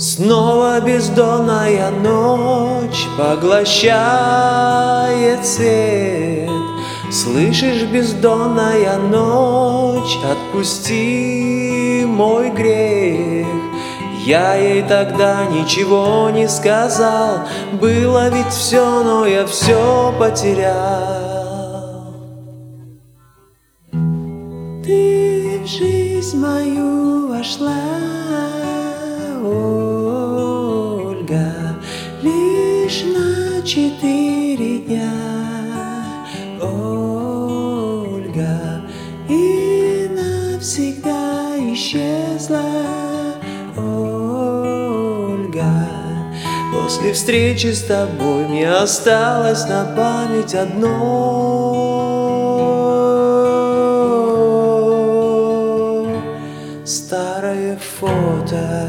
Снова бездонная ночь поглощает свет. Слышишь, бездонная ночь, отпусти мой грех. Я ей тогда ничего не сказал Было ведь все, но я все потерял. Ты в жизнь мою вошла четыре дня, Ольга, и навсегда исчезла, Ольга. После встречи с тобой мне осталось на память одно старое фото.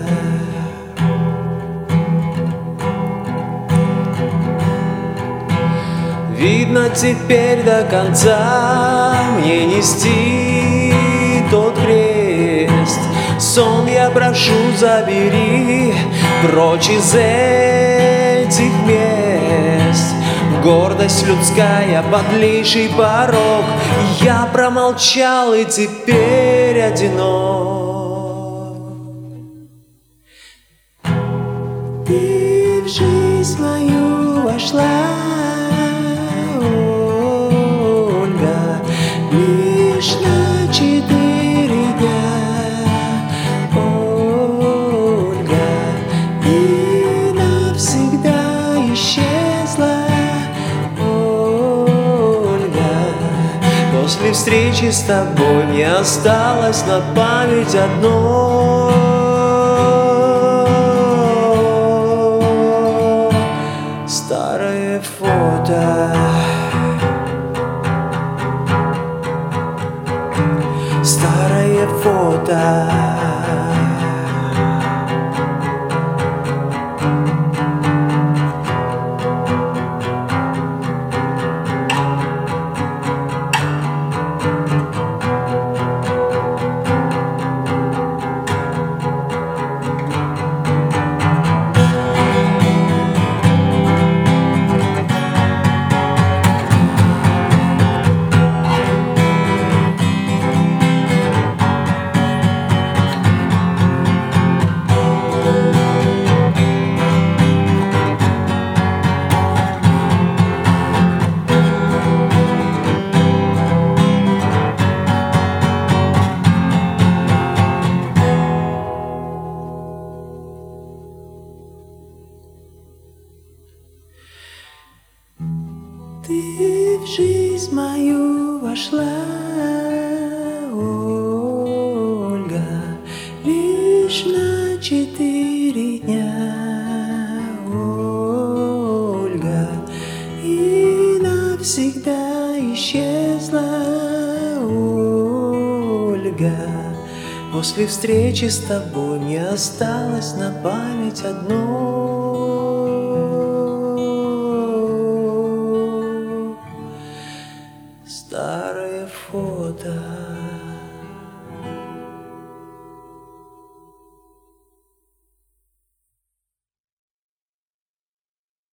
Видно теперь до конца мне нести тот крест. Сон я прошу забери прочь из этих мест. Гордость людская, подлейший порог Я промолчал и теперь одинок Ты в жизнь мою вошла После встречи с тобой мне осталось на память одно. Старое фото. Старое фото Ты в жизнь мою вошла, Ольга, лишь на четыре дня, Ольга, и навсегда исчезла, Ольга. После встречи с тобой не осталось на память одно